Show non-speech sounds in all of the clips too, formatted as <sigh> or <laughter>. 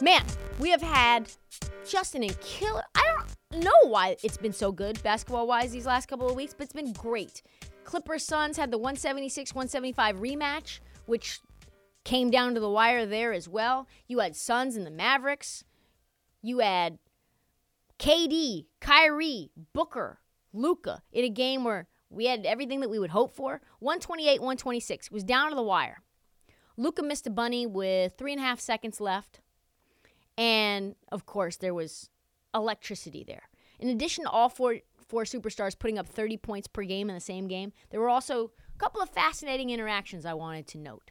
Man, we have had just an killer. I don't know why it's been so good basketball wise these last couple of weeks, but it's been great. Clippers Suns had the 176 175 rematch, which came down to the wire there as well. You had Suns and the Mavericks. You had KD, Kyrie, Booker, Luka in a game where we had everything that we would hope for. 128 126 was down to the wire. Luka missed a bunny with three and a half seconds left. And of course, there was electricity there. In addition to all four four superstars putting up 30 points per game in the same game, there were also a couple of fascinating interactions I wanted to note.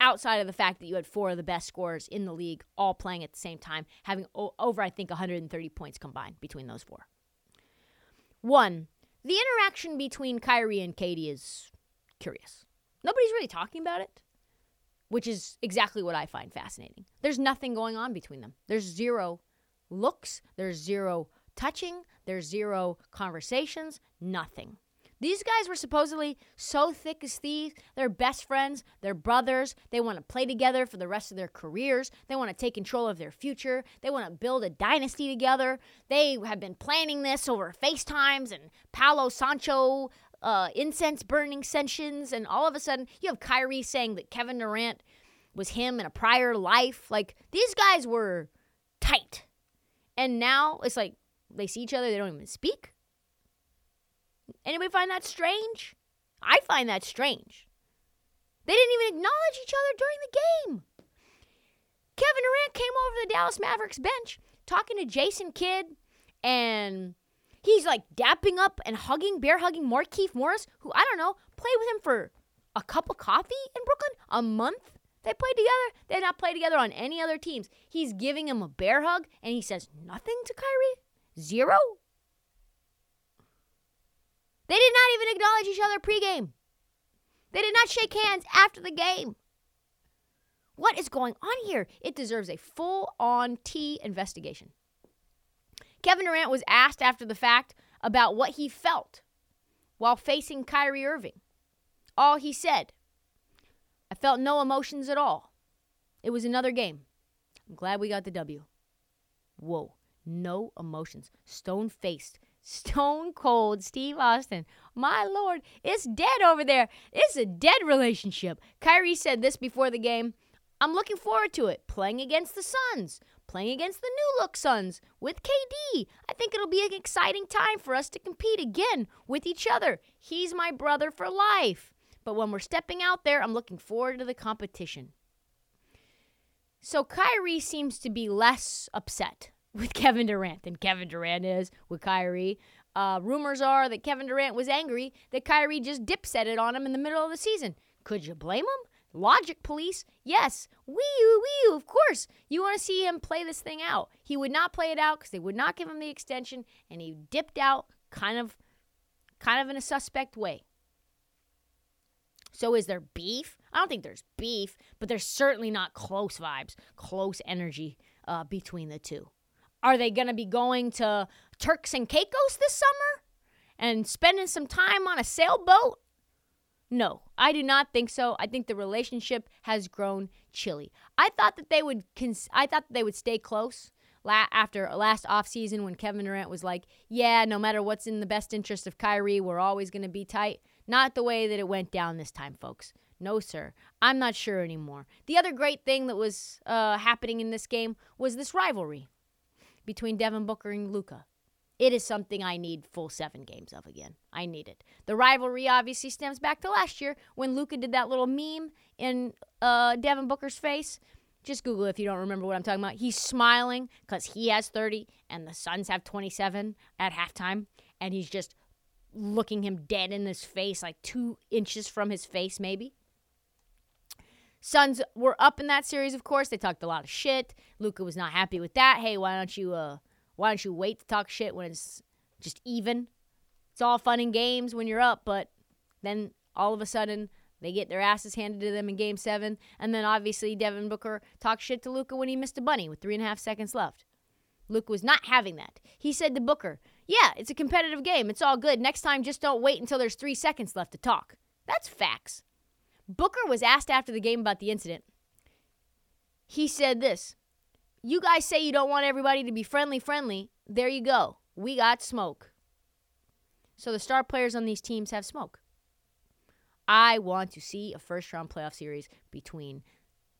Outside of the fact that you had four of the best scorers in the league all playing at the same time, having o- over, I think, 130 points combined between those four. One, the interaction between Kyrie and KD is curious. Nobody's really talking about it which is exactly what I find fascinating. There's nothing going on between them. There's zero looks, there's zero touching, there's zero conversations, nothing. These guys were supposedly so thick as thieves. They're best friends, they're brothers. They want to play together for the rest of their careers. They want to take control of their future. They want to build a dynasty together. They have been planning this over FaceTimes and Palo Santo uh, incense burning sessions, and all of a sudden you have Kyrie saying that Kevin Durant was him in a prior life. Like these guys were tight, and now it's like they see each other, they don't even speak. Anybody find that strange? I find that strange. They didn't even acknowledge each other during the game. Kevin Durant came over the Dallas Mavericks bench talking to Jason Kidd and He's like dapping up and hugging, bear hugging Markieff Morris, who I don't know, played with him for a cup of coffee in Brooklyn, a month. They played together. They did not play together on any other teams. He's giving him a bear hug, and he says nothing to Kyrie. Zero. They did not even acknowledge each other pregame. They did not shake hands after the game. What is going on here? It deserves a full on T investigation. Kevin Durant was asked after the fact about what he felt while facing Kyrie Irving. All he said, I felt no emotions at all. It was another game. I'm glad we got the W. Whoa, no emotions. Stone faced, stone cold Steve Austin. My lord, it's dead over there. It's a dead relationship. Kyrie said this before the game. I'm looking forward to it, playing against the Suns, playing against the new look Suns with KD. I think it'll be an exciting time for us to compete again with each other. He's my brother for life. But when we're stepping out there, I'm looking forward to the competition. So Kyrie seems to be less upset with <laughs> Kevin Durant than Kevin Durant is with Kyrie. Uh, rumors are that Kevin Durant was angry that Kyrie just dipset it on him in the middle of the season. Could you blame him? Logic police, yes. Wee wee, of course. You want to see him play this thing out. He would not play it out because they would not give him the extension, and he dipped out kind of kind of in a suspect way. So is there beef? I don't think there's beef, but there's certainly not close vibes, close energy uh, between the two. Are they going to be going to Turks and Caicos this summer and spending some time on a sailboat? No, I do not think so. I think the relationship has grown chilly. I thought that they would cons- I thought that they would stay close la- after last offseason when Kevin Durant was like, "Yeah, no matter what's in the best interest of Kyrie, we're always going to be tight." Not the way that it went down this time, folks. No, sir. I'm not sure anymore. The other great thing that was uh, happening in this game was this rivalry between Devin Booker and Luka. It is something I need full seven games of again. I need it. The rivalry obviously stems back to last year when Luka did that little meme in uh, Devin Booker's face. Just Google if you don't remember what I'm talking about. He's smiling because he has 30 and the Suns have 27 at halftime, and he's just looking him dead in his face, like two inches from his face, maybe. Suns were up in that series, of course. They talked a lot of shit. Luka was not happy with that. Hey, why don't you uh why don't you wait to talk shit when it's just even? It's all fun and games when you're up, but then all of a sudden they get their asses handed to them in game seven. And then obviously Devin Booker talked shit to Luka when he missed a bunny with three and a half seconds left. Luka was not having that. He said to Booker, Yeah, it's a competitive game. It's all good. Next time, just don't wait until there's three seconds left to talk. That's facts. Booker was asked after the game about the incident. He said this you guys say you don't want everybody to be friendly, friendly. There you go. We got smoke. So the star players on these teams have smoke. I want to see a first round playoff series between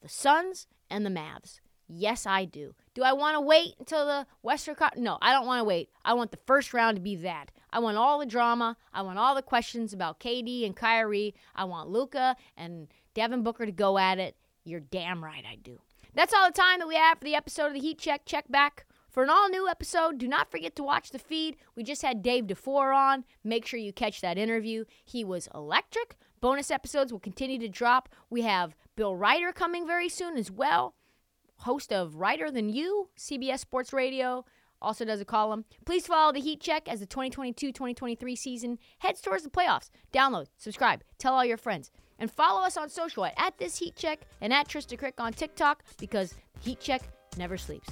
the Suns and the Mavs. Yes, I do. Do I want to wait until the Western Conference? No, I don't want to wait. I want the first round to be that. I want all the drama. I want all the questions about KD and Kyrie. I want Luka and Devin Booker to go at it. You're damn right I do. That's all the time that we have for the episode of the Heat Check. Check back for an all new episode. Do not forget to watch the feed. We just had Dave DeFore on. Make sure you catch that interview. He was electric. Bonus episodes will continue to drop. We have Bill Reiter coming very soon as well, host of Reiter Than You, CBS Sports Radio. Also does a column. Please follow the Heat Check as the 2022-2023 season heads towards the playoffs. Download, subscribe, tell all your friends. And follow us on social at, at this Heat Check and at Trysta Krick on TikTok because Heat Check never sleeps.